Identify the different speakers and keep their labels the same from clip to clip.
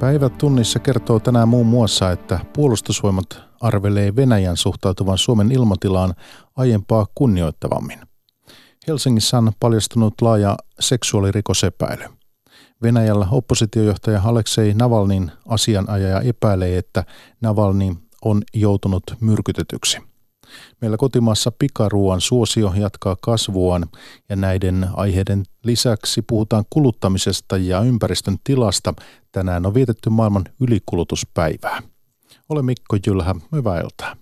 Speaker 1: Päivät tunnissa kertoo tänään muun muassa, että puolustusvoimat arvelee Venäjän suhtautuvan Suomen ilmatilaan aiempaa kunnioittavammin. Helsingissä on paljastunut laaja seksuaalirikosepäily. Venäjällä oppositiojohtaja Aleksei Navalnin asianajaja epäilee, että Navalny on joutunut myrkytetyksi. Meillä kotimaassa pikaruuan suosio jatkaa kasvuaan ja näiden aiheiden lisäksi puhutaan kuluttamisesta ja ympäristön tilasta. Tänään on vietetty maailman ylikulutuspäivää. Olen Mikko Jylhä, hyvää iltaa.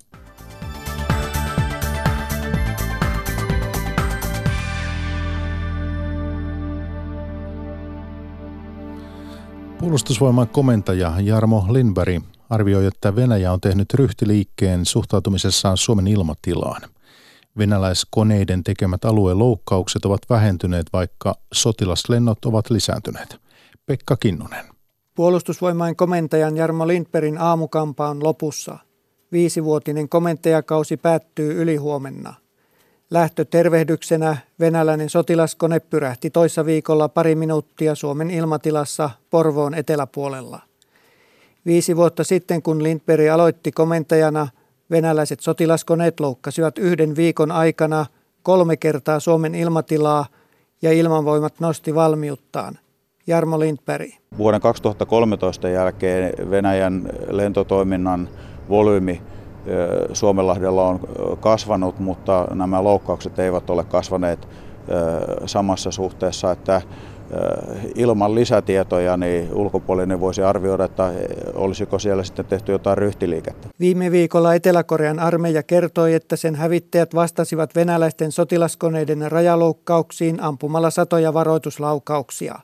Speaker 1: Puolustusvoiman komentaja Jarmo Lindberg arvioi, että Venäjä on tehnyt ryhtiliikkeen suhtautumisessaan Suomen ilmatilaan. Venäläiskoneiden tekemät alueen loukkaukset ovat vähentyneet, vaikka sotilaslennot ovat lisääntyneet. Pekka Kinnunen.
Speaker 2: Puolustusvoimain komentajan Jarmo Lindbergin aamukampa on lopussa. Viisivuotinen komentajakausi päättyy ylihuomenna. Lähtötervehdyksenä venäläinen sotilaskone pyrähti toissa viikolla pari minuuttia Suomen ilmatilassa Porvoon eteläpuolella. Viisi vuotta sitten, kun Lindberg aloitti komentajana, venäläiset sotilaskoneet loukkasivat yhden viikon aikana kolme kertaa Suomen ilmatilaa ja ilmanvoimat nosti valmiuttaan. Jarmo Lindberg.
Speaker 3: Vuoden 2013 jälkeen Venäjän lentotoiminnan volyymi Suomenlahdella on kasvanut, mutta nämä loukkaukset eivät ole kasvaneet samassa suhteessa, että ilman lisätietoja niin ulkopuolinen voisi arvioida, että olisiko siellä sitten tehty jotain ryhtiliikettä.
Speaker 2: Viime viikolla Etelä-Korean armeija kertoi, että sen hävittäjät vastasivat venäläisten sotilaskoneiden rajaloukkauksiin ampumalla satoja varoituslaukauksia.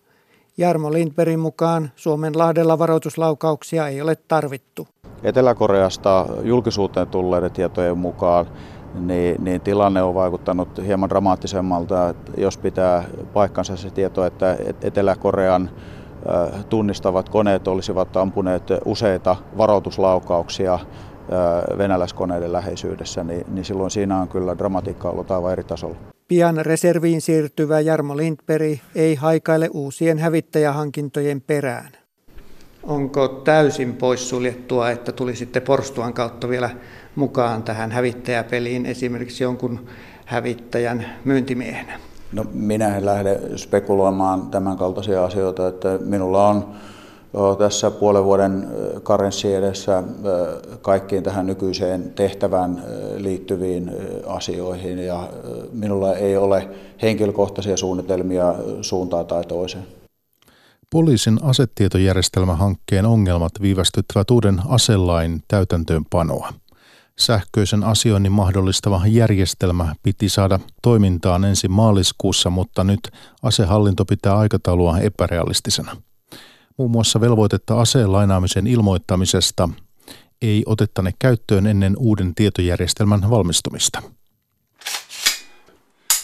Speaker 2: Jarmo Lindbergin mukaan Suomen lahdella varoituslaukauksia ei ole tarvittu.
Speaker 3: Etelä-Koreasta julkisuuteen tulleiden tietojen mukaan niin, niin tilanne on vaikuttanut hieman dramaattisemmalta. Että jos pitää paikkansa se tieto, että Etelä-Korean tunnistavat koneet olisivat ampuneet useita varoituslaukauksia venäläiskoneiden läheisyydessä, niin, niin silloin siinä on kyllä dramatiikka ollut aivan eri tasolla.
Speaker 2: Pian reserviin siirtyvä Jarmo Lindberg ei haikaile uusien hävittäjähankintojen perään. Onko täysin poissuljettua, että tulisitte Porstuan kautta vielä mukaan tähän hävittäjäpeliin esimerkiksi jonkun hävittäjän myyntimiehenä?
Speaker 3: No minä en lähde spekuloimaan tämän kaltaisia asioita, että minulla on tässä puolen vuoden karenssi edessä kaikkiin tähän nykyiseen tehtävään liittyviin asioihin ja minulla ei ole henkilökohtaisia suunnitelmia suuntaan tai toiseen.
Speaker 1: Poliisin asetietojärjestelmähankkeen ongelmat viivästyttävät uuden aselain täytäntöönpanoa. Sähköisen asioinnin mahdollistava järjestelmä piti saada toimintaan ensi maaliskuussa, mutta nyt asehallinto pitää aikataulua epärealistisena. Muun muassa velvoitetta aseen lainaamisen ilmoittamisesta ei otettane käyttöön ennen uuden tietojärjestelmän valmistumista.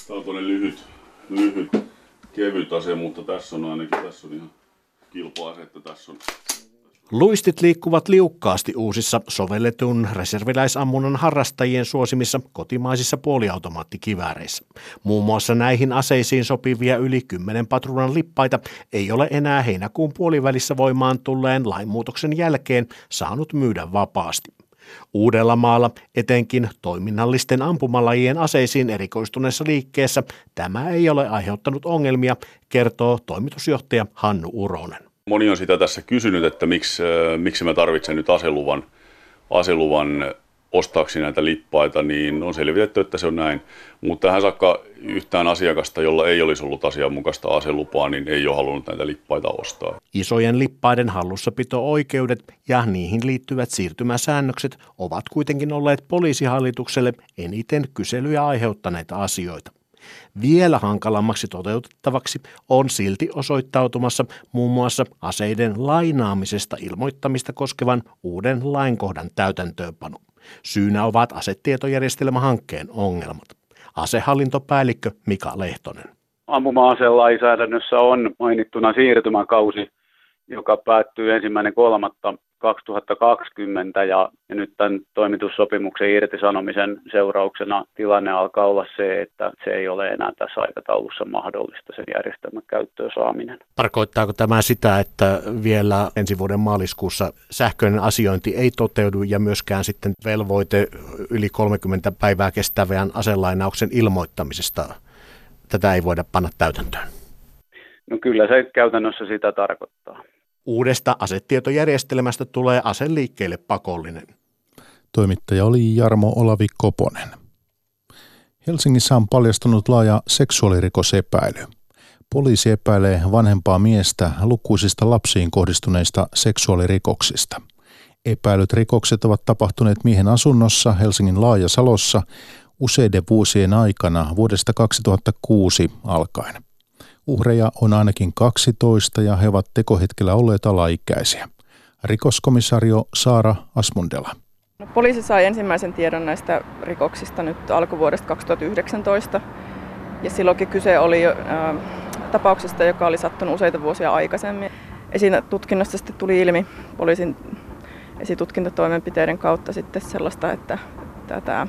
Speaker 4: Tämä on lyhyt, lyhyt, kevyt ase, mutta tässä on ainakin tässä on ihan kilpoase, että tässä on
Speaker 5: Luistit liikkuvat liukkaasti uusissa sovelletun reserviläisammunnan harrastajien suosimissa kotimaisissa puoliautomaattikivääreissä. Muun muassa näihin aseisiin sopivia yli 10 patruunan lippaita ei ole enää heinäkuun puolivälissä voimaan tulleen lainmuutoksen jälkeen saanut myydä vapaasti. Uudellamaalla etenkin toiminnallisten ampumalajien aseisiin erikoistuneessa liikkeessä tämä ei ole aiheuttanut ongelmia, kertoo toimitusjohtaja Hannu Uronen.
Speaker 4: Moni on sitä tässä kysynyt, että miksi, äh, miksi mä tarvitsen nyt aseluvan, aseluvan ostaakseni näitä lippaita, niin on selvitetty, että se on näin. Mutta tähän saakka yhtään asiakasta, jolla ei olisi ollut asianmukaista aselupaa, niin ei ole halunnut näitä lippaita ostaa.
Speaker 5: Isojen lippaiden hallussapito-oikeudet ja niihin liittyvät siirtymäsäännökset ovat kuitenkin olleet poliisihallitukselle eniten kyselyjä aiheuttaneita asioita. Vielä hankalammaksi toteutettavaksi on silti osoittautumassa muun muassa aseiden lainaamisesta ilmoittamista koskevan uuden lainkohdan täytäntöönpano. Syynä ovat asetietojärjestelmähankkeen ongelmat. Asehallintopäällikkö Mika Lehtonen.
Speaker 6: Ampuma-aselainsäädännössä on mainittuna siirtymäkausi, joka päättyy ensimmäinen kolmatta 2020 ja, ja nyt tämän toimitussopimuksen irtisanomisen seurauksena tilanne alkaa olla se, että se ei ole enää tässä aikataulussa mahdollista sen järjestelmän käyttöön saaminen.
Speaker 5: Tarkoittaako tämä sitä, että vielä ensi vuoden maaliskuussa sähköinen asiointi ei toteudu ja myöskään sitten velvoite yli 30 päivää kestävän aselainauksen ilmoittamisesta tätä ei voida panna täytäntöön?
Speaker 6: No kyllä se käytännössä sitä tarkoittaa.
Speaker 5: Uudesta asetietojärjestelmästä tulee aseliikkeelle pakollinen.
Speaker 1: Toimittaja oli Jarmo Olavi Koponen. Helsingissä on paljastunut laaja seksuaalirikosepäily. Poliisi epäilee vanhempaa miestä lukuisista lapsiin kohdistuneista seksuaalirikoksista. Epäilyt rikokset ovat tapahtuneet miehen asunnossa Helsingin Laajasalossa useiden vuosien aikana vuodesta 2006 alkaen. Uhreja on ainakin 12 ja he ovat tekohetkellä olleet alaikäisiä. Rikoskomissario Saara Asmundela.
Speaker 7: No, poliisi sai ensimmäisen tiedon näistä rikoksista nyt alkuvuodesta 2019. Ja silloinkin kyse oli äh, tapauksesta, joka oli sattunut useita vuosia aikaisemmin. Esinä tutkinnasta sitten tuli ilmi poliisin esitutkintatoimenpiteiden kautta sitten sellaista, että tätä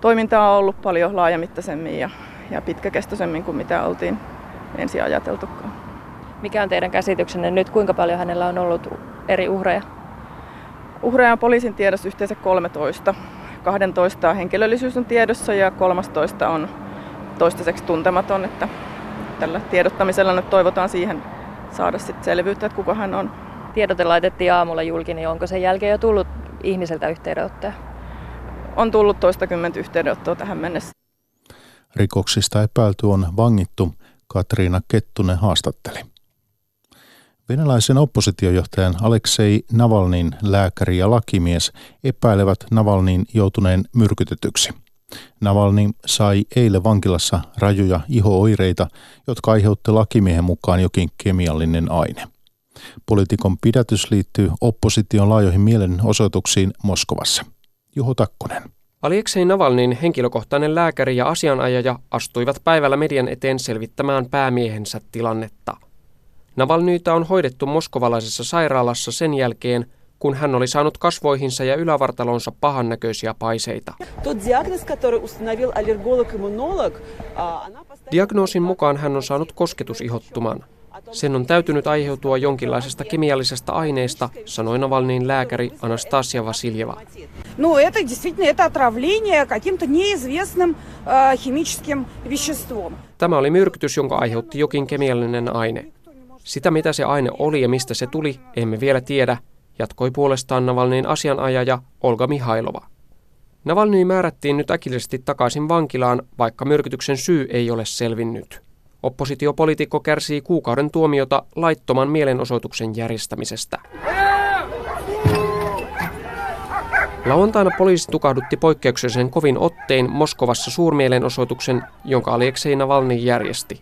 Speaker 7: toimintaa on ollut paljon laajamittaisemmin ja, ja pitkäkestoisemmin kuin mitä oltiin ensin ajateltukaan.
Speaker 8: Mikä on teidän käsityksenne nyt, kuinka paljon hänellä on ollut eri uhreja?
Speaker 7: Uhreja on poliisin tiedossa yhteensä 13. 12 henkilöllisyys on tiedossa ja 13 on toistaiseksi tuntematon, että tällä tiedottamisella nyt toivotaan siihen saada sit selvyyttä, että kuka hän on.
Speaker 8: Tiedote laitettiin aamulla julki, niin onko sen jälkeen jo tullut ihmiseltä yhteydenottoja?
Speaker 7: On tullut toistakymmentä yhteydenottoa tähän mennessä.
Speaker 1: Rikoksista epäilty on vangittu Katriina Kettunen haastatteli. Venäläisen oppositiojohtajan Aleksei Navalnin lääkäri ja lakimies epäilevät Navalnin joutuneen myrkytetyksi. Navalni sai eilen vankilassa rajuja ihooireita, jotka aiheutti lakimiehen mukaan jokin kemiallinen aine. Poliitikon pidätys liittyy opposition laajoihin mielenosoituksiin Moskovassa. Juho Takkonen.
Speaker 9: Aleksei Navalnin henkilökohtainen lääkäri ja asianajaja astuivat päivällä median eteen selvittämään päämiehensä tilannetta. Navalnyitä on hoidettu moskovalaisessa sairaalassa sen jälkeen, kun hän oli saanut kasvoihinsa ja ylävartalonsa pahannäköisiä paiseita. Diagnoosin mukaan hän on saanut kosketusihottuman. Sen on täytynyt aiheutua jonkinlaisesta kemiallisesta aineesta, sanoi Navalnin lääkäri Anastasia Vasiljeva.
Speaker 10: No, это действительно это отравление каким-то неизвестным э, химическим веществом.
Speaker 9: Tämä oli myrkytys, jonka aiheutti jokin kemiallinen aine. Sitä, mitä se aine oli ja mistä se tuli, emme vielä tiedä, jatkoi puolestaan Navalnin asianajaja Olga Mihailova. Navalny määrättiin nyt äkillisesti takaisin vankilaan, vaikka myrkytyksen syy ei ole selvinnyt. Oppositiopolitiikko kärsii kuukauden tuomiota laittoman mielenosoituksen järjestämisestä. Lauantaina poliisi tukahdutti poikkeuksellisen kovin ottein Moskovassa suurmielenosoituksen, jonka Aleksei Navalny järjesti.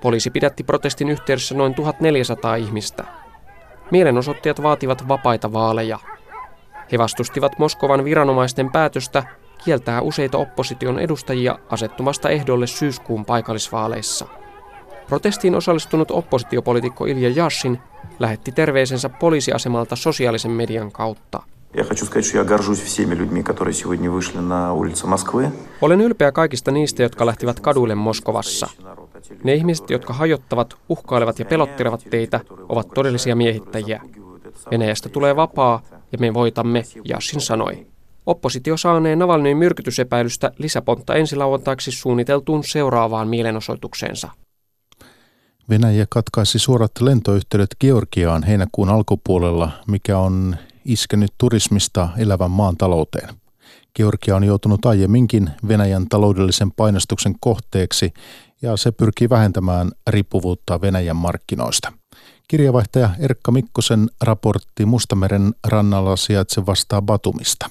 Speaker 9: Poliisi pidätti protestin yhteydessä noin 1400 ihmistä. Mielenosoittajat vaativat vapaita vaaleja. He vastustivat Moskovan viranomaisten päätöstä kieltää useita opposition edustajia asettumasta ehdolle syyskuun paikallisvaaleissa. Protestiin osallistunut oppositiopolitiikko Ilja Jashin lähetti terveisensä poliisiasemalta sosiaalisen median kautta. Olen ylpeä kaikista niistä, jotka lähtivät kaduille Moskovassa. Ne ihmiset, jotka hajottavat, uhkailevat ja pelottelevat teitä, ovat todellisia miehittäjiä. Venäjästä tulee vapaa ja me voitamme, Jashin sanoi. Oppositio saaneen Navalnyin myrkytysepäilystä lisäpontta ensi lauantaiksi suunniteltuun seuraavaan mielenosoitukseensa.
Speaker 1: Venäjä katkaisi suorat lentoyhteydet Georgiaan heinäkuun alkupuolella, mikä on iskenyt turismista elävän maan talouteen. Georgia on joutunut aiemminkin Venäjän taloudellisen painostuksen kohteeksi ja se pyrkii vähentämään riippuvuutta Venäjän markkinoista. Kirjavaihtaja Erkka Mikkosen raportti Mustameren rannalla sijaitsevasta Batumista.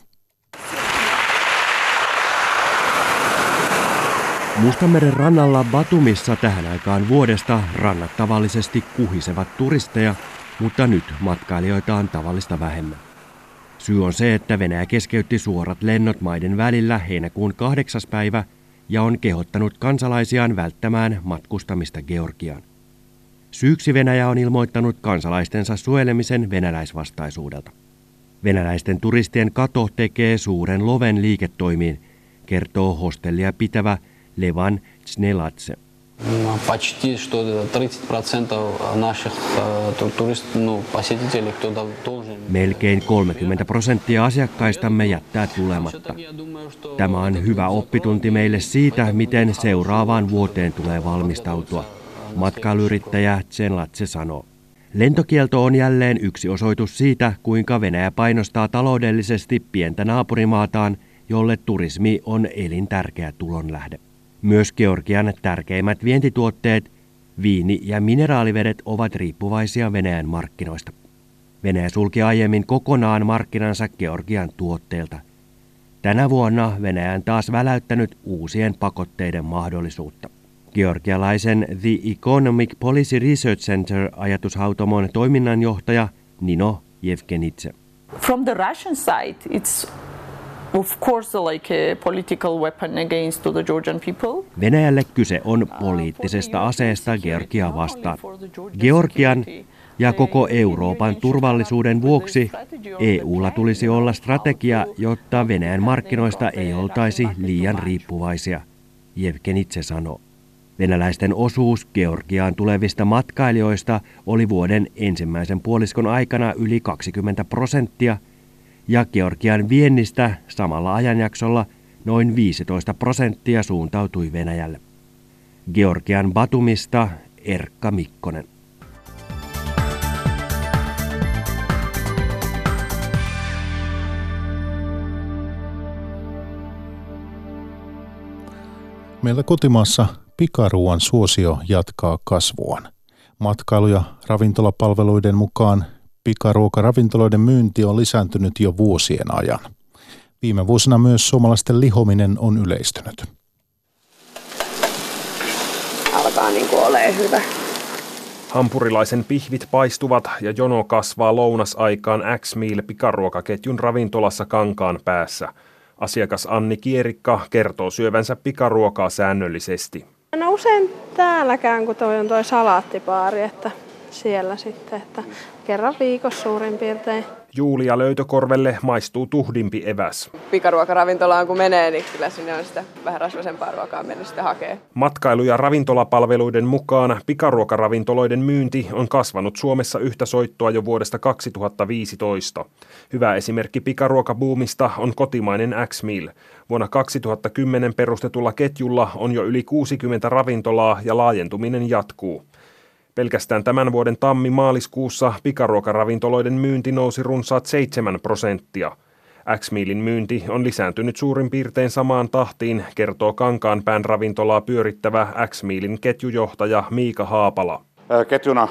Speaker 11: Mustameren rannalla Batumissa tähän aikaan vuodesta rannat tavallisesti kuhisevat turisteja, mutta nyt matkailijoita on tavallista vähemmän. Syy on se, että Venäjä keskeytti suorat lennot maiden välillä heinäkuun kahdeksas päivä ja on kehottanut kansalaisiaan välttämään matkustamista Georgiaan. Syyksi Venäjä on ilmoittanut kansalaistensa suojelemisen venäläisvastaisuudelta. Venäläisten turistien kato tekee suuren loven liiketoimiin, kertoo hostellia pitävä Levan Tsnelatse. Почти что 30% наших туристов, ну, посетителей, кто должен... Melkein 30 prosenttia asiakkaistamme jättää tulematta. Tämä on hyvä oppitunti meille siitä, miten seuraavaan vuoteen tulee valmistautua. Matkailuyrittäjä Latse sanoo. Lentokielto on jälleen yksi osoitus siitä, kuinka Venäjä painostaa taloudellisesti pientä naapurimaataan, jolle turismi on elintärkeä tulonlähde. Myös Georgian tärkeimmät vientituotteet, viini- ja mineraalivedet ovat riippuvaisia Venäjän markkinoista. Venäjä sulki aiemmin kokonaan markkinansa Georgian tuotteilta. Tänä vuonna Venäjä on taas väläyttänyt uusien pakotteiden mahdollisuutta. Georgialaisen The Economic Policy Research Center ajatushautomon toiminnanjohtaja Nino Yevgenitse.
Speaker 12: From the Russian side, it's of course like a political weapon against the Georgian people.
Speaker 11: Venäjälle kyse on poliittisesta aseesta Georgiaa vastaan. Georgian ja koko Euroopan turvallisuuden vuoksi EUlla tulisi olla strategia, jotta Venäjän markkinoista ei oltaisi liian riippuvaisia, Jevgenitse sanoo. Venäläisten osuus Georgiaan tulevista matkailijoista oli vuoden ensimmäisen puoliskon aikana yli 20 prosenttia ja Georgian viennistä samalla ajanjaksolla noin 15 prosenttia suuntautui Venäjälle. Georgian Batumista Erkka Mikkonen.
Speaker 1: Meillä kotimaassa pikaruuan suosio jatkaa kasvuaan. Matkailu- ja ravintolapalveluiden mukaan pikaruokaravintoloiden myynti on lisääntynyt jo vuosien ajan. Viime vuosina myös suomalaisten lihominen on yleistynyt.
Speaker 13: Alkaa niin kuin ole hyvä.
Speaker 14: Hampurilaisen pihvit paistuvat ja jono kasvaa lounasaikaan X-Meal pikaruokaketjun ravintolassa Kankaan päässä. Asiakas Anni Kierikka kertoo syövänsä pikaruokaa säännöllisesti.
Speaker 13: No usein täälläkään, kun toi on toi salaattipaari, että siellä sitten, että kerran viikossa suurin piirtein.
Speaker 14: Julia Löytökorvelle maistuu tuhdimpi eväs.
Speaker 15: Pikaruokaravintolaan kun menee, niin kyllä sinne on sitä vähän rasvasempaa ruokaa mennyt sitä hakee.
Speaker 14: Matkailu- ja ravintolapalveluiden mukaan pikaruokaravintoloiden myynti on kasvanut Suomessa yhtä soittoa jo vuodesta 2015. Hyvä esimerkki pikaruokabuumista on kotimainen X-Meal. Vuonna 2010 perustetulla ketjulla on jo yli 60 ravintolaa ja laajentuminen jatkuu. Pelkästään tämän vuoden tammi-maaliskuussa pikaruokaravintoloiden myynti nousi runsaat 7 prosenttia. X-Mealin myynti on lisääntynyt suurin piirtein samaan tahtiin, kertoo Kankaanpään ravintolaa pyörittävä X-Mealin ketjujohtaja Miika Haapala.
Speaker 16: Ketjuna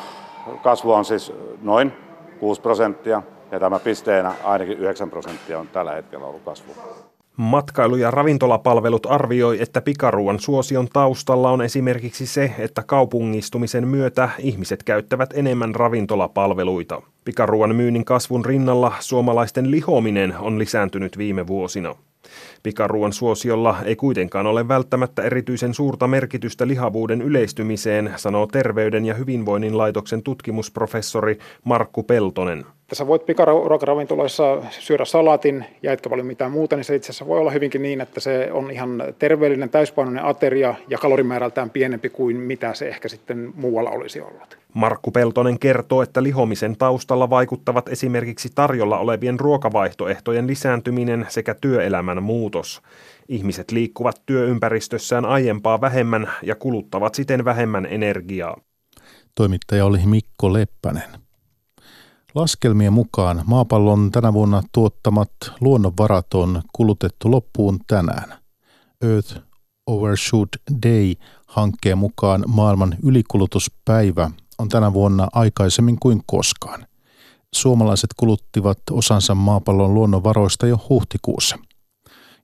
Speaker 16: kasvu on siis noin 6 prosenttia ja tämä pisteenä ainakin 9 prosenttia on tällä hetkellä ollut kasvu.
Speaker 14: Matkailu- ja ravintolapalvelut arvioi, että pikaruuan suosion taustalla on esimerkiksi se, että kaupungistumisen myötä ihmiset käyttävät enemmän ravintolapalveluita. Pikaruuan myynnin kasvun rinnalla suomalaisten lihominen on lisääntynyt viime vuosina. Pikaruuan suosiolla ei kuitenkaan ole välttämättä erityisen suurta merkitystä lihavuuden yleistymiseen, sanoo Terveyden ja hyvinvoinnin laitoksen tutkimusprofessori Markku Peltonen.
Speaker 17: Sä voit pikaruokaravintoloissa syödä salaatin ja etkä paljon mitään muuta, niin se itse asiassa voi olla hyvinkin niin, että se on ihan terveellinen, täyspainoinen ateria ja kalorimäärältään pienempi kuin mitä se ehkä sitten muualla olisi ollut.
Speaker 14: Markku Peltonen kertoo, että lihomisen taustalla vaikuttavat esimerkiksi tarjolla olevien ruokavaihtoehtojen lisääntyminen sekä työelämän muutos. Ihmiset liikkuvat työympäristössään aiempaa vähemmän ja kuluttavat siten vähemmän energiaa.
Speaker 1: Toimittaja oli Mikko Leppänen. Laskelmien mukaan maapallon tänä vuonna tuottamat luonnonvarat on kulutettu loppuun tänään. Earth Overshoot Day-hankkeen mukaan maailman ylikulutuspäivä on tänä vuonna aikaisemmin kuin koskaan. Suomalaiset kuluttivat osansa maapallon luonnonvaroista jo huhtikuussa.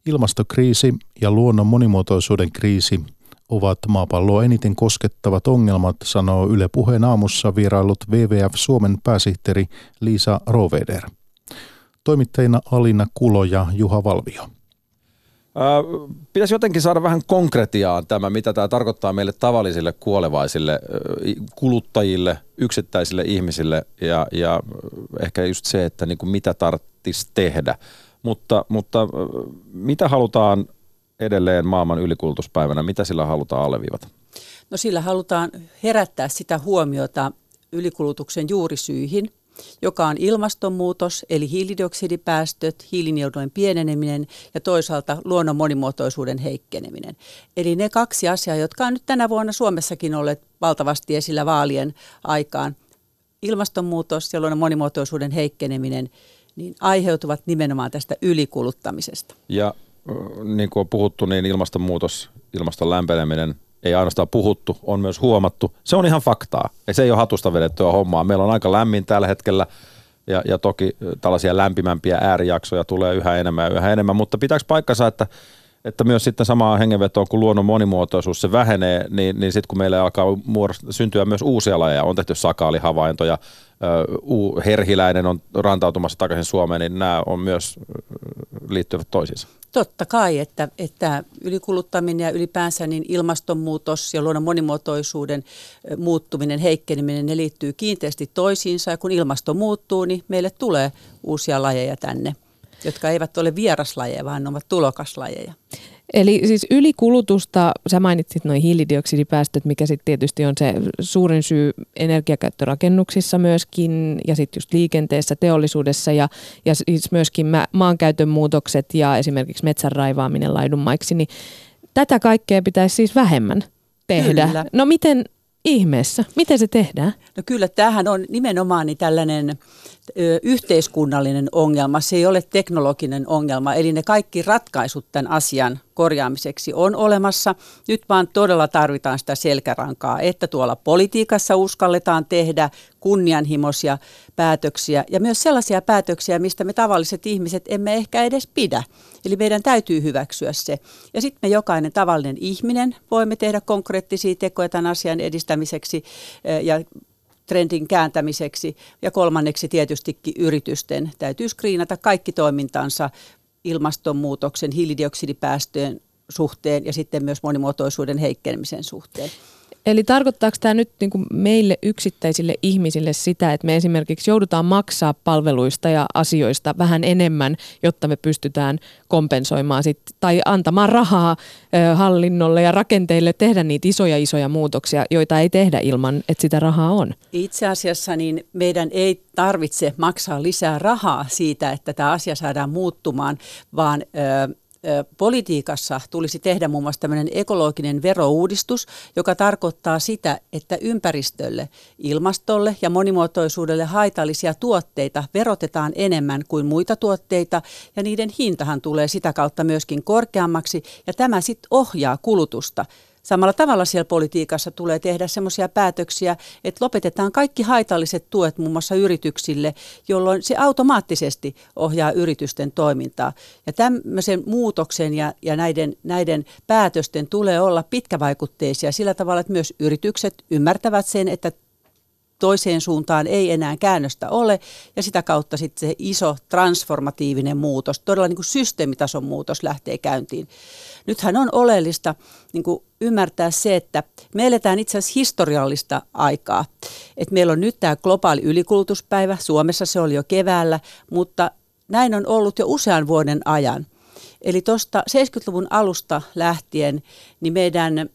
Speaker 1: Ilmastokriisi ja luonnon monimuotoisuuden kriisi ovat maapalloa eniten koskettavat ongelmat, sanoo Yle Puheen aamussa vierailut WWF Suomen pääsihteeri Liisa Roveder. Toimittajina Alina Kulo ja Juha Valvio.
Speaker 18: Pitäisi jotenkin saada vähän konkretiaan tämä, mitä tämä tarkoittaa meille tavallisille kuolevaisille kuluttajille, yksittäisille ihmisille ja, ja ehkä just se, että niin kuin mitä tarvitsisi tehdä. Mutta, mutta mitä halutaan edelleen maailman ylikulutuspäivänä, mitä sillä halutaan alleviivata?
Speaker 19: No sillä halutaan herättää sitä huomiota ylikulutuksen juurisyihin – joka on ilmastonmuutos eli hiilidioksidipäästöt, hiilinielujen pieneneminen ja toisaalta luonnon monimuotoisuuden heikkeneminen. Eli ne kaksi asiaa, jotka on nyt tänä vuonna Suomessakin olleet valtavasti esillä vaalien aikaan, ilmastonmuutos ja luonnon monimuotoisuuden heikkeneminen, niin aiheutuvat nimenomaan tästä ylikuluttamisesta.
Speaker 18: Ja niin kuin on puhuttu, niin ilmastonmuutos, ilmaston lämpeneminen, ei ainoastaan puhuttu, on myös huomattu. Se on ihan faktaa. Ja se ei ole hatusta vedettyä hommaa. Meillä on aika lämmin tällä hetkellä ja, ja toki tällaisia lämpimämpiä äärijaksoja tulee yhä enemmän ja yhä enemmän, mutta pitääkö paikkansa, että että myös sitten samaa hengenvetoa, kun luonnon monimuotoisuus se vähenee, niin, niin sitten kun meillä alkaa muodost- syntyä myös uusia lajeja, on tehty sakaalihavaintoja, herhiläinen on rantautumassa takaisin Suomeen, niin nämä on myös liittyvät toisiinsa.
Speaker 19: Totta kai, että, että ylikuluttaminen ja ylipäänsä niin ilmastonmuutos ja luonnon monimuotoisuuden muuttuminen, heikkeneminen, ne liittyy kiinteästi toisiinsa ja kun ilmasto muuttuu, niin meille tulee uusia lajeja tänne, jotka eivät ole vieraslajeja, vaan ne ovat tulokaslajeja.
Speaker 20: Eli siis ylikulutusta, sä mainitsit noin hiilidioksidipäästöt, mikä sitten tietysti on se suurin syy energiakäyttörakennuksissa myöskin ja sitten just liikenteessä, teollisuudessa ja, ja siis myöskin maankäytön muutokset ja esimerkiksi metsän raivaaminen laidunmaiksi, niin tätä kaikkea pitäisi siis vähemmän tehdä. Kyllä. No miten ihmeessä, miten se tehdään?
Speaker 19: No kyllä, tämähän on nimenomaan niin tällainen yhteiskunnallinen ongelma, se ei ole teknologinen ongelma. Eli ne kaikki ratkaisut tämän asian korjaamiseksi on olemassa. Nyt vaan todella tarvitaan sitä selkärankaa, että tuolla politiikassa uskalletaan tehdä kunnianhimoisia päätöksiä ja myös sellaisia päätöksiä, mistä me tavalliset ihmiset emme ehkä edes pidä. Eli meidän täytyy hyväksyä se. Ja sitten me jokainen tavallinen ihminen voimme tehdä konkreettisia tekoja tämän asian edistämiseksi ja trendin kääntämiseksi. Ja kolmanneksi tietystikin yritysten täytyy skriinata kaikki toimintansa ilmastonmuutoksen, hiilidioksidipäästöjen suhteen ja sitten myös monimuotoisuuden heikkenemisen suhteen.
Speaker 20: Eli tarkoittaako tämä nyt niin kuin meille yksittäisille ihmisille sitä, että me esimerkiksi joudutaan maksaa palveluista ja asioista vähän enemmän, jotta me pystytään kompensoimaan sit, tai antamaan rahaa ö, hallinnolle ja rakenteille tehdä niitä isoja isoja muutoksia, joita ei tehdä ilman, että sitä rahaa on?
Speaker 19: Itse asiassa niin meidän ei tarvitse maksaa lisää rahaa siitä, että tämä asia saadaan muuttumaan, vaan ö, politiikassa tulisi tehdä muun muassa tämmöinen ekologinen verouudistus, joka tarkoittaa sitä, että ympäristölle, ilmastolle ja monimuotoisuudelle haitallisia tuotteita verotetaan enemmän kuin muita tuotteita ja niiden hintahan tulee sitä kautta myöskin korkeammaksi ja tämä sitten ohjaa kulutusta. Samalla tavalla siellä politiikassa tulee tehdä sellaisia päätöksiä, että lopetetaan kaikki haitalliset tuet muun muassa yrityksille, jolloin se automaattisesti ohjaa yritysten toimintaa. Ja tämmöisen muutoksen ja, ja näiden, näiden päätösten tulee olla pitkävaikutteisia sillä tavalla, että myös yritykset ymmärtävät sen, että toiseen suuntaan ei enää käännöstä ole ja sitä kautta sitten se iso transformatiivinen muutos, todella niin kuin systeemitason muutos lähtee käyntiin. Nythän on oleellista niin kuin ymmärtää se, että me eletään itse asiassa historiallista aikaa. Et meillä on nyt tämä globaali ylikulutuspäivä, Suomessa se oli jo keväällä, mutta näin on ollut jo usean vuoden ajan. Eli tuosta 70-luvun alusta lähtien niin meidän ö,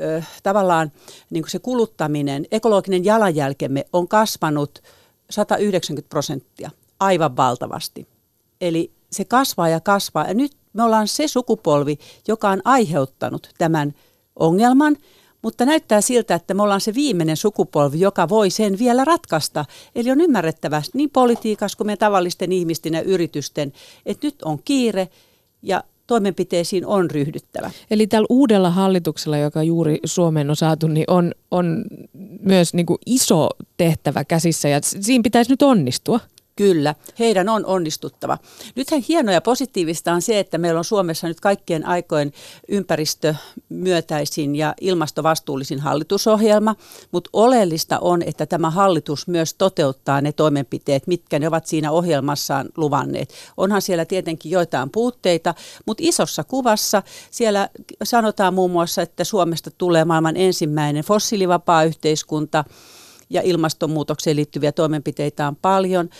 Speaker 19: ö, tavallaan niin kuin se kuluttaminen, ekologinen jalanjälkemme on kasvanut 190 prosenttia, aivan valtavasti. Eli se kasvaa ja kasvaa. Ja nyt me ollaan se sukupolvi, joka on aiheuttanut tämän ongelman, mutta näyttää siltä, että me ollaan se viimeinen sukupolvi, joka voi sen vielä ratkaista. Eli on ymmärrettävä niin politiikassa kuin meidän tavallisten ihmisten ja yritysten, että nyt on kiire ja toimenpiteisiin on ryhdyttävä.
Speaker 20: Eli tällä uudella hallituksella, joka juuri Suomeen on saatu, niin on, on myös niin kuin iso tehtävä käsissä ja siinä pitäisi nyt onnistua.
Speaker 19: Kyllä, heidän on onnistuttava. Nythän hienoa ja positiivista on se, että meillä on Suomessa nyt kaikkien aikojen ympäristömyötäisin ja ilmastovastuullisin hallitusohjelma, mutta oleellista on, että tämä hallitus myös toteuttaa ne toimenpiteet, mitkä ne ovat siinä ohjelmassaan luvanneet. Onhan siellä tietenkin joitain puutteita, mutta isossa kuvassa siellä sanotaan muun muassa, että Suomesta tulee maailman ensimmäinen fossiilivapaa yhteiskunta – ja ilmastonmuutokseen liittyviä toimenpiteitä on paljon.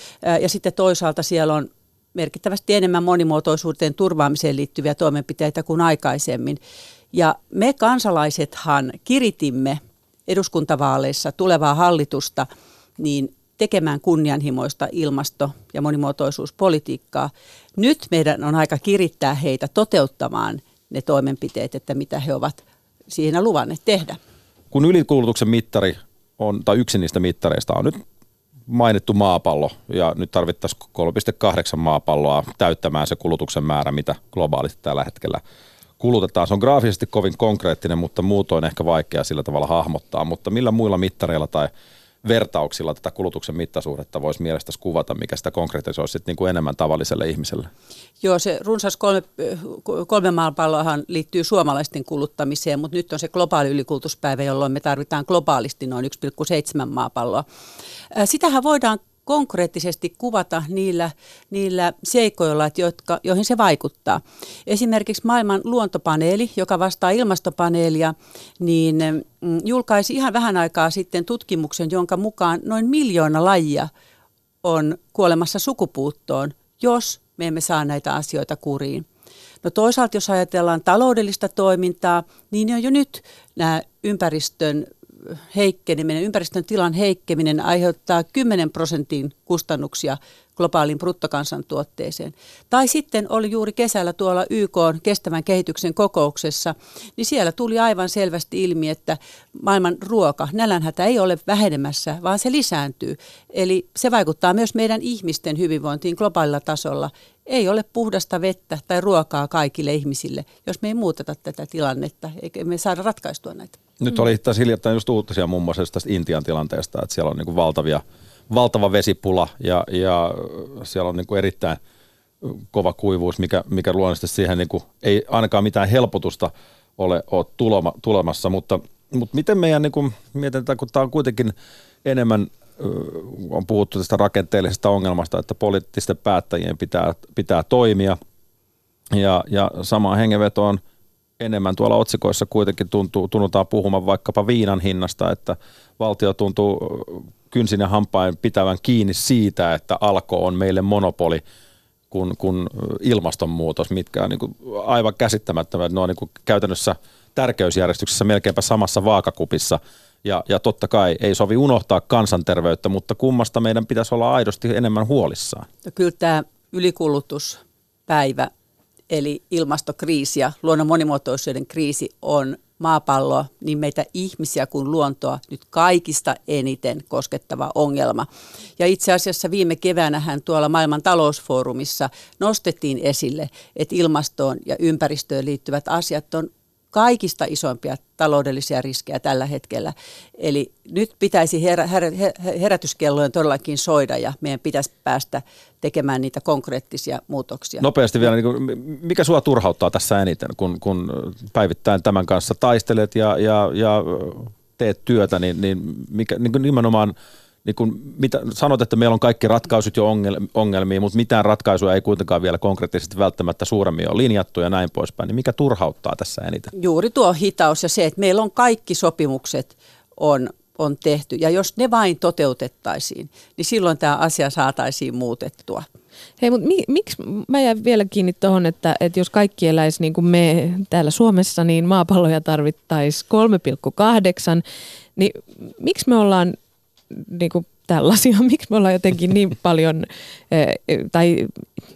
Speaker 19: Ja sitten toisaalta siellä on merkittävästi enemmän monimuotoisuuteen turvaamiseen liittyviä toimenpiteitä kuin aikaisemmin. Ja me kansalaisethan kiritimme eduskuntavaaleissa tulevaa hallitusta niin tekemään kunnianhimoista ilmasto- ja monimuotoisuuspolitiikkaa. Nyt meidän on aika kirittää heitä toteuttamaan ne toimenpiteet, että mitä he ovat siinä luvanneet tehdä.
Speaker 18: Kun ylikulutuksen mittari on, tai yksi niistä mittareista on nyt mainittu maapallo, ja nyt tarvittaisiin 3,8 maapalloa täyttämään se kulutuksen määrä, mitä globaalisti tällä hetkellä kulutetaan. Se on graafisesti kovin konkreettinen, mutta muutoin ehkä vaikea sillä tavalla hahmottaa, mutta millä muilla mittareilla tai vertauksilla tätä kulutuksen mittasuhdetta voisi mielestäsi kuvata, mikä sitä konkretisoisi niin kuin enemmän tavalliselle ihmiselle?
Speaker 19: Joo, se runsas kolme, kolme maapalloahan liittyy suomalaisten kuluttamiseen, mutta nyt on se globaali ylikulutuspäivä, jolloin me tarvitaan globaalisti noin 1,7 maapalloa. Sitähän voidaan konkreettisesti kuvata niillä, niillä seikoilla, jotka, joihin se vaikuttaa. Esimerkiksi maailman luontopaneeli, joka vastaa ilmastopaneelia, niin mm, julkaisi ihan vähän aikaa sitten tutkimuksen, jonka mukaan noin miljoona lajia on kuolemassa sukupuuttoon, jos me emme saa näitä asioita kuriin. No toisaalta, jos ajatellaan taloudellista toimintaa, niin on jo nyt nämä ympäristön heikkeneminen, ympäristön tilan heikkeminen aiheuttaa 10 prosentin kustannuksia globaalin bruttokansantuotteeseen. Tai sitten oli juuri kesällä tuolla YK kestävän kehityksen kokouksessa, niin siellä tuli aivan selvästi ilmi, että maailman ruoka, nälänhätä ei ole vähenemässä, vaan se lisääntyy. Eli se vaikuttaa myös meidän ihmisten hyvinvointiin globaalilla tasolla. Ei ole puhdasta vettä tai ruokaa kaikille ihmisille, jos me ei muuteta tätä tilannetta, eikä me saada ratkaistua näitä.
Speaker 18: Nyt oli taas hiljattain just uutisia muun muassa tästä Intian tilanteesta, että siellä on niin valtavia, valtava vesipula ja, ja siellä on niin erittäin kova kuivuus, mikä, mikä luonnollisesti siihen niin kuin ei ainakaan mitään helpotusta ole, ole tulema, tulemassa, mutta, mutta miten meidän niin kuin, mietitään, kun tämä on kuitenkin enemmän on puhuttu tästä rakenteellisesta ongelmasta, että poliittisten päättäjien pitää, pitää toimia ja, ja samaan hengenvetoon enemmän tuolla otsikoissa kuitenkin tuntuu, tunnutaan puhumaan vaikkapa viinan hinnasta, että valtio tuntuu kynsin ja hampain pitävän kiinni siitä, että alko on meille monopoli kun, kun ilmastonmuutos, mitkä on niin kuin aivan käsittämättömät. Ne on niin kuin käytännössä tärkeysjärjestyksessä melkeinpä samassa vaakakupissa. Ja, ja totta kai ei sovi unohtaa kansanterveyttä, mutta kummasta meidän pitäisi olla aidosti enemmän huolissaan.
Speaker 19: No kyllä tämä ylikulutuspäivä eli ilmastokriisi ja luonnon monimuotoisuuden kriisi on maapalloa, niin meitä ihmisiä kuin luontoa nyt kaikista eniten koskettava ongelma. Ja itse asiassa viime keväänähän tuolla maailman talousfoorumissa nostettiin esille, että ilmastoon ja ympäristöön liittyvät asiat on kaikista isoimpia taloudellisia riskejä tällä hetkellä. Eli nyt pitäisi herä, herä, herätyskellojen todellakin soida ja meidän pitäisi päästä tekemään niitä konkreettisia muutoksia.
Speaker 18: Nopeasti vielä, niin mikä sinua turhauttaa tässä eniten, kun, kun päivittäin tämän kanssa taistelet ja, ja, ja teet työtä, niin, niin, mikä, niin nimenomaan – niin kun, mitä, sanot, että meillä on kaikki ratkaisut jo ongelmiin, mutta mitään ratkaisuja ei kuitenkaan vielä konkreettisesti välttämättä suuremmin ole linjattu ja näin poispäin, niin mikä turhauttaa tässä eniten?
Speaker 19: Juuri tuo hitaus ja se, että meillä on kaikki sopimukset on, on tehty ja jos ne vain toteutettaisiin, niin silloin tämä asia saataisiin muutettua.
Speaker 20: Hei, mutta mi, miksi, mä jäin vielä kiinni tuohon, että, että jos kaikki eläisi niin kuin me täällä Suomessa, niin maapalloja tarvittaisiin 3,8, niin miksi me ollaan niin kuin tällaisia, miksi me ollaan jotenkin niin paljon, eh, tai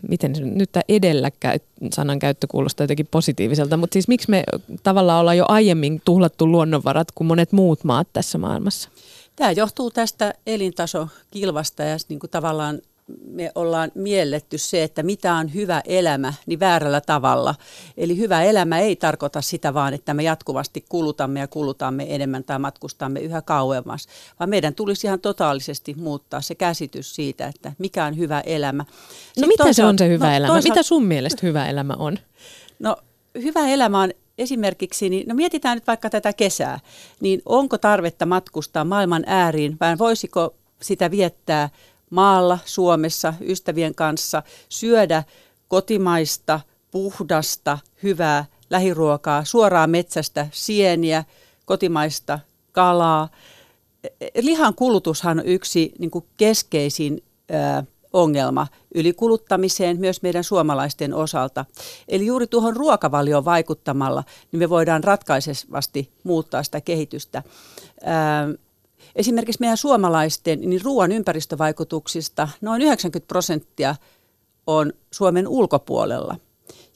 Speaker 20: miten nyt tämä edelläkäy, sanan käyttö kuulostaa jotenkin positiiviselta, mutta siis miksi me tavallaan ollaan jo aiemmin tuhlattu luonnonvarat kuin monet muut maat tässä maailmassa?
Speaker 19: Tämä johtuu tästä elintasokilvasta ja niin kuin tavallaan me ollaan mielletty se, että mitä on hyvä elämä, niin väärällä tavalla. Eli hyvä elämä ei tarkoita sitä vaan, että me jatkuvasti kulutamme ja kulutamme enemmän tai matkustamme yhä kauemmas, vaan meidän tulisi ihan totaalisesti muuttaa se käsitys siitä, että mikä on hyvä elämä.
Speaker 20: No mitä se on se hyvä no, elämä? Toisaalta, mitä sun mielestä hyvä elämä on?
Speaker 19: No hyvä elämä on esimerkiksi, niin no mietitään nyt vaikka tätä kesää, niin onko tarvetta matkustaa maailman ääriin vai voisiko sitä viettää maalla Suomessa ystävien kanssa, syödä kotimaista, puhdasta, hyvää lähiruokaa, suoraan metsästä, sieniä, kotimaista kalaa. Lihan kulutushan on yksi niin kuin keskeisin ää, ongelma ylikuluttamiseen myös meidän suomalaisten osalta. Eli juuri tuohon ruokavalioon vaikuttamalla niin me voidaan ratkaisevasti muuttaa sitä kehitystä. Ää, Esimerkiksi meidän suomalaisten niin ruoan ympäristövaikutuksista noin 90 prosenttia on Suomen ulkopuolella.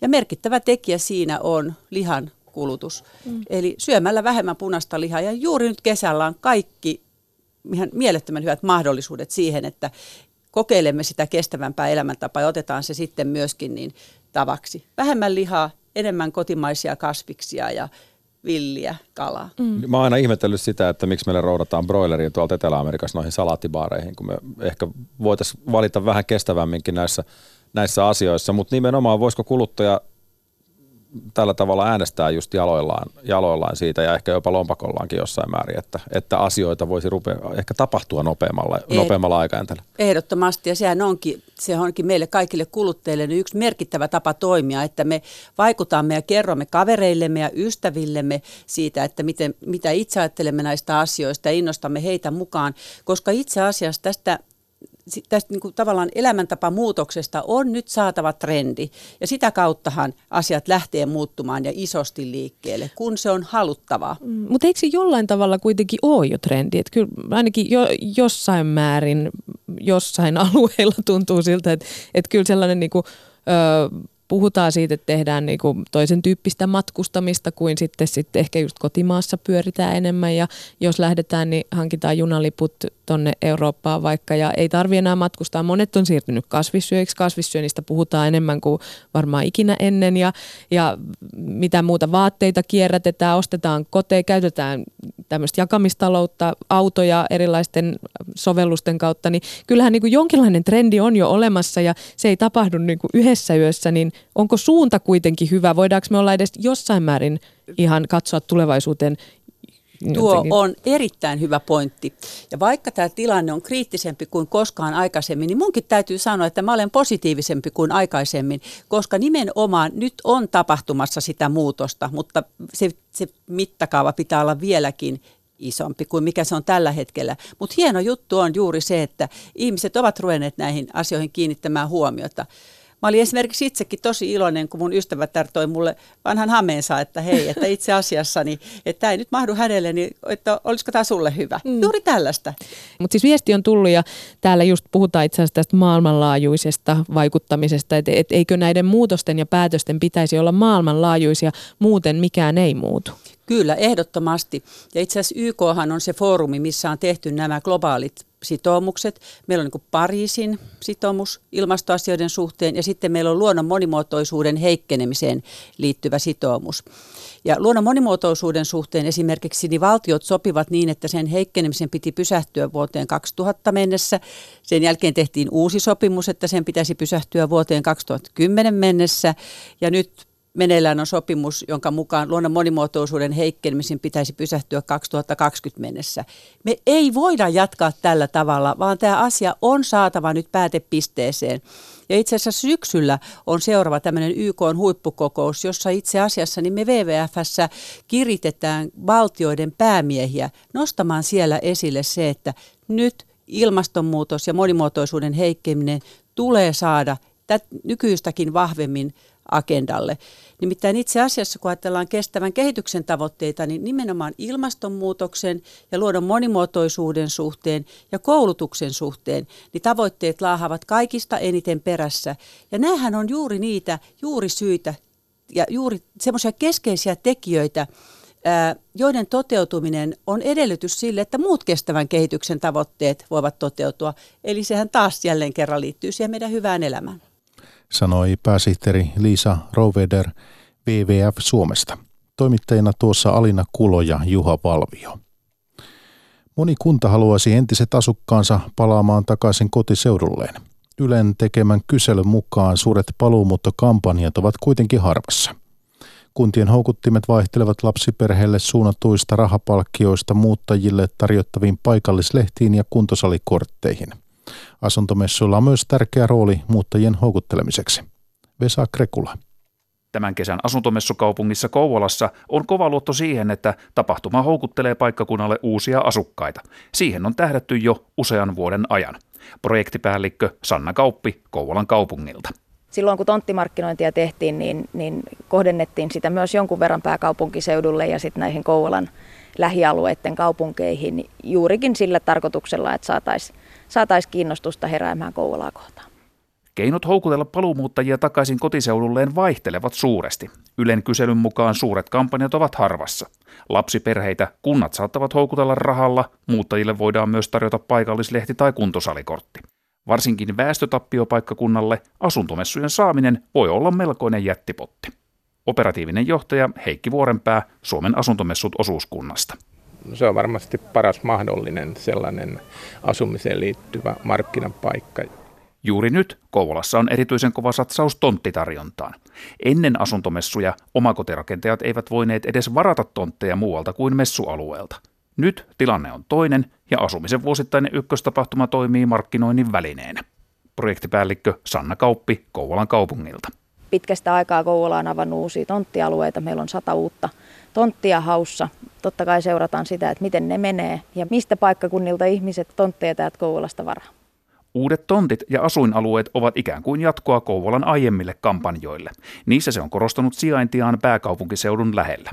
Speaker 19: Ja merkittävä tekijä siinä on lihan kulutus. Mm. Eli syömällä vähemmän punaista lihaa. Ja juuri nyt kesällä on kaikki ihan mielettömän hyvät mahdollisuudet siihen, että kokeilemme sitä kestävämpää elämäntapaa ja otetaan se sitten myöskin niin tavaksi. Vähemmän lihaa, enemmän kotimaisia kasviksia ja villiä kalaa.
Speaker 18: Mm. Mä oon aina ihmetellyt sitä, että miksi meillä roudataan broileria tuolta Etelä-Amerikassa noihin salaattibaareihin, kun me ehkä voitaisiin valita vähän kestävämminkin näissä, näissä asioissa, mutta nimenomaan voisiko kuluttaja tällä tavalla äänestää just jaloillaan, jaloillaan siitä ja ehkä jopa lompakollaankin jossain määrin, että, että asioita voisi rupea, ehkä tapahtua nopeammalla, eh, nopeammalla aikajänteellä.
Speaker 19: Ehdottomasti ja sehän onkin, se onkin meille kaikille kuluttajille niin yksi merkittävä tapa toimia, että me vaikutamme ja kerromme kavereillemme ja ystävillemme siitä, että miten, mitä itse ajattelemme näistä asioista ja innostamme heitä mukaan, koska itse asiassa tästä tästä niin kuin tavallaan elämäntapamuutoksesta on nyt saatava trendi. Ja sitä kauttahan asiat lähtee muuttumaan ja isosti liikkeelle, kun se on haluttavaa.
Speaker 20: Mm, mutta eikö se jollain tavalla kuitenkin ole jo trendi? Että kyllä ainakin jo, jossain määrin, jossain alueilla tuntuu siltä, että, että kyllä sellainen niin kuin, puhutaan siitä, että tehdään niin kuin toisen tyyppistä matkustamista kuin sitten, sitten ehkä just kotimaassa pyöritään enemmän. Ja jos lähdetään, niin hankitaan junaliput tonne Eurooppaan vaikka. Ja ei tarvi enää matkustaa. Monet on siirtynyt kasvissyöiksi, kasvissyönnistä puhutaan enemmän kuin varmaan ikinä ennen. Ja, ja mitä muuta vaatteita kierrätetään, ostetaan koteja, käytetään tämmöistä jakamistaloutta, autoja erilaisten sovellusten kautta, niin kyllähän niin kuin jonkinlainen trendi on jo olemassa ja se ei tapahdu niin kuin yhdessä yössä, niin onko suunta kuitenkin hyvä? Voidaanko me olla edes jossain määrin ihan katsoa tulevaisuuteen
Speaker 19: Tuo jotenkin. on erittäin hyvä pointti. Ja vaikka tämä tilanne on kriittisempi kuin koskaan aikaisemmin, niin munkin täytyy sanoa, että mä olen positiivisempi kuin aikaisemmin, koska nimenomaan nyt on tapahtumassa sitä muutosta, mutta se, se mittakaava pitää olla vieläkin isompi kuin mikä se on tällä hetkellä. Mutta hieno juttu on juuri se, että ihmiset ovat ruvenneet näihin asioihin kiinnittämään huomiota. Mä olin esimerkiksi itsekin tosi iloinen, kun mun ystävätär toi mulle vanhan hameensa, että hei, että itse asiassa, niin, että tämä ei nyt mahdu hänelle, niin että olisiko tämä sulle hyvä. Mm. Juuri tällaista.
Speaker 20: Mutta siis viesti on tullut ja täällä just puhutaan itse asiassa tästä maailmanlaajuisesta vaikuttamisesta, että et, eikö näiden muutosten ja päätösten pitäisi olla maailmanlaajuisia, muuten mikään ei muutu.
Speaker 19: Kyllä, ehdottomasti. Ja itse asiassa YKhan on se foorumi, missä on tehty nämä globaalit sitoumukset. Meillä on niin Pariisin sitoumus ilmastoasioiden suhteen ja sitten meillä on luonnon monimuotoisuuden heikkenemiseen liittyvä sitoumus. Ja luonnon monimuotoisuuden suhteen esimerkiksi niin valtiot sopivat niin, että sen heikkenemisen piti pysähtyä vuoteen 2000 mennessä. Sen jälkeen tehtiin uusi sopimus, että sen pitäisi pysähtyä vuoteen 2010 mennessä. Ja nyt meneillään on sopimus, jonka mukaan luonnon monimuotoisuuden heikkenemisen pitäisi pysähtyä 2020 mennessä. Me ei voida jatkaa tällä tavalla, vaan tämä asia on saatava nyt päätepisteeseen. Ja itse asiassa syksyllä on seuraava tämmöinen YK huippukokous, jossa itse asiassa niin me WWFssä kiritetään valtioiden päämiehiä nostamaan siellä esille se, että nyt ilmastonmuutos ja monimuotoisuuden heikkeminen tulee saada nykyistäkin vahvemmin agendalle. Nimittäin itse asiassa, kun ajatellaan kestävän kehityksen tavoitteita, niin nimenomaan ilmastonmuutoksen ja luodon monimuotoisuuden suhteen ja koulutuksen suhteen, niin tavoitteet laahavat kaikista eniten perässä. Ja näähän on juuri niitä juuri syitä ja juuri semmoisia keskeisiä tekijöitä, joiden toteutuminen on edellytys sille, että muut kestävän kehityksen tavoitteet voivat toteutua. Eli sehän taas jälleen kerran liittyy siihen meidän hyvään elämään.
Speaker 1: Sanoi pääsihteeri Liisa Roveder WWF Suomesta. Toimittajina tuossa Alina Kulo ja Juha Valvio. Moni kunta haluaisi entiset asukkaansa palaamaan takaisin kotiseudulleen. Ylen tekemän kyselyn mukaan suuret paluumuuttokampanjat ovat kuitenkin harvassa. Kuntien houkuttimet vaihtelevat lapsiperheille suunnatuista rahapalkkioista muuttajille tarjottaviin paikallislehtiin ja kuntosalikortteihin. Asuntomessuilla on myös tärkeä rooli muuttajien houkuttelemiseksi. Vesa Krekula.
Speaker 21: Tämän kesän asuntomessukaupungissa Kouvolassa on kova luotto siihen, että tapahtuma houkuttelee paikkakunnalle uusia asukkaita. Siihen on tähdätty jo usean vuoden ajan. Projektipäällikkö Sanna Kauppi Kouvolan kaupungilta.
Speaker 22: Silloin kun tonttimarkkinointia tehtiin, niin, niin kohdennettiin sitä myös jonkun verran pääkaupunkiseudulle ja sitten näihin Kouvolan lähialueiden kaupunkeihin juurikin sillä tarkoituksella, että saataisiin saatais kiinnostusta heräämään Kouvolaa kohtaan.
Speaker 21: Keinot houkutella paluumuuttajia takaisin kotiseudulleen vaihtelevat suuresti. Ylen kyselyn mukaan suuret kampanjat ovat harvassa. Lapsiperheitä kunnat saattavat houkutella rahalla, muuttajille voidaan myös tarjota paikallislehti tai kuntosalikortti. Varsinkin väestötappiopaikkakunnalle asuntomessujen saaminen voi olla melkoinen jättipotti. Operatiivinen johtaja Heikki Vuorenpää Suomen asuntomessut osuuskunnasta.
Speaker 23: Se on varmasti paras mahdollinen sellainen asumiseen liittyvä markkinapaikka.
Speaker 21: Juuri nyt Kouvolassa on erityisen kova satsaus tonttitarjontaan. Ennen asuntomessuja omakotirakentajat eivät voineet edes varata tontteja muualta kuin messualueelta. Nyt tilanne on toinen ja asumisen vuosittainen ykköstapahtuma toimii markkinoinnin välineenä. Projektipäällikkö Sanna Kauppi Kouvolan kaupungilta.
Speaker 22: Pitkästä aikaa Kouvola on avannut uusia tonttialueita. Meillä on sata uutta tonttia haussa. Totta kai seurataan sitä, että miten ne menee ja mistä paikkakunnilta ihmiset tontteja täältä Kouvolasta varaa.
Speaker 21: Uudet tontit ja asuinalueet ovat ikään kuin jatkoa Kouvolan aiemmille kampanjoille. Niissä se on korostanut sijaintiaan pääkaupunkiseudun lähellä.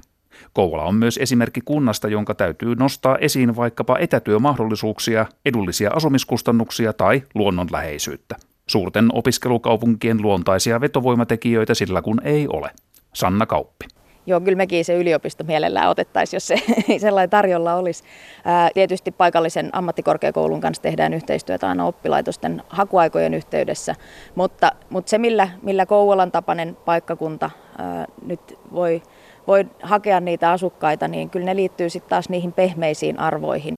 Speaker 21: Kouvola on myös esimerkki kunnasta, jonka täytyy nostaa esiin vaikkapa etätyömahdollisuuksia, edullisia asumiskustannuksia tai luonnonläheisyyttä. Suurten opiskelukaupunkien luontaisia vetovoimatekijöitä sillä kun ei ole. Sanna Kauppi.
Speaker 22: Joo, kyllä mekin se yliopisto mielellään otettaisiin, jos se sellainen tarjolla olisi. Ää, tietysti paikallisen ammattikorkeakoulun kanssa tehdään yhteistyötä aina oppilaitosten hakuaikojen yhteydessä, mutta, mutta se millä, millä Kouvolan tapainen paikkakunta ää, nyt voi, voi hakea niitä asukkaita, niin kyllä ne liittyy sitten taas niihin pehmeisiin arvoihin.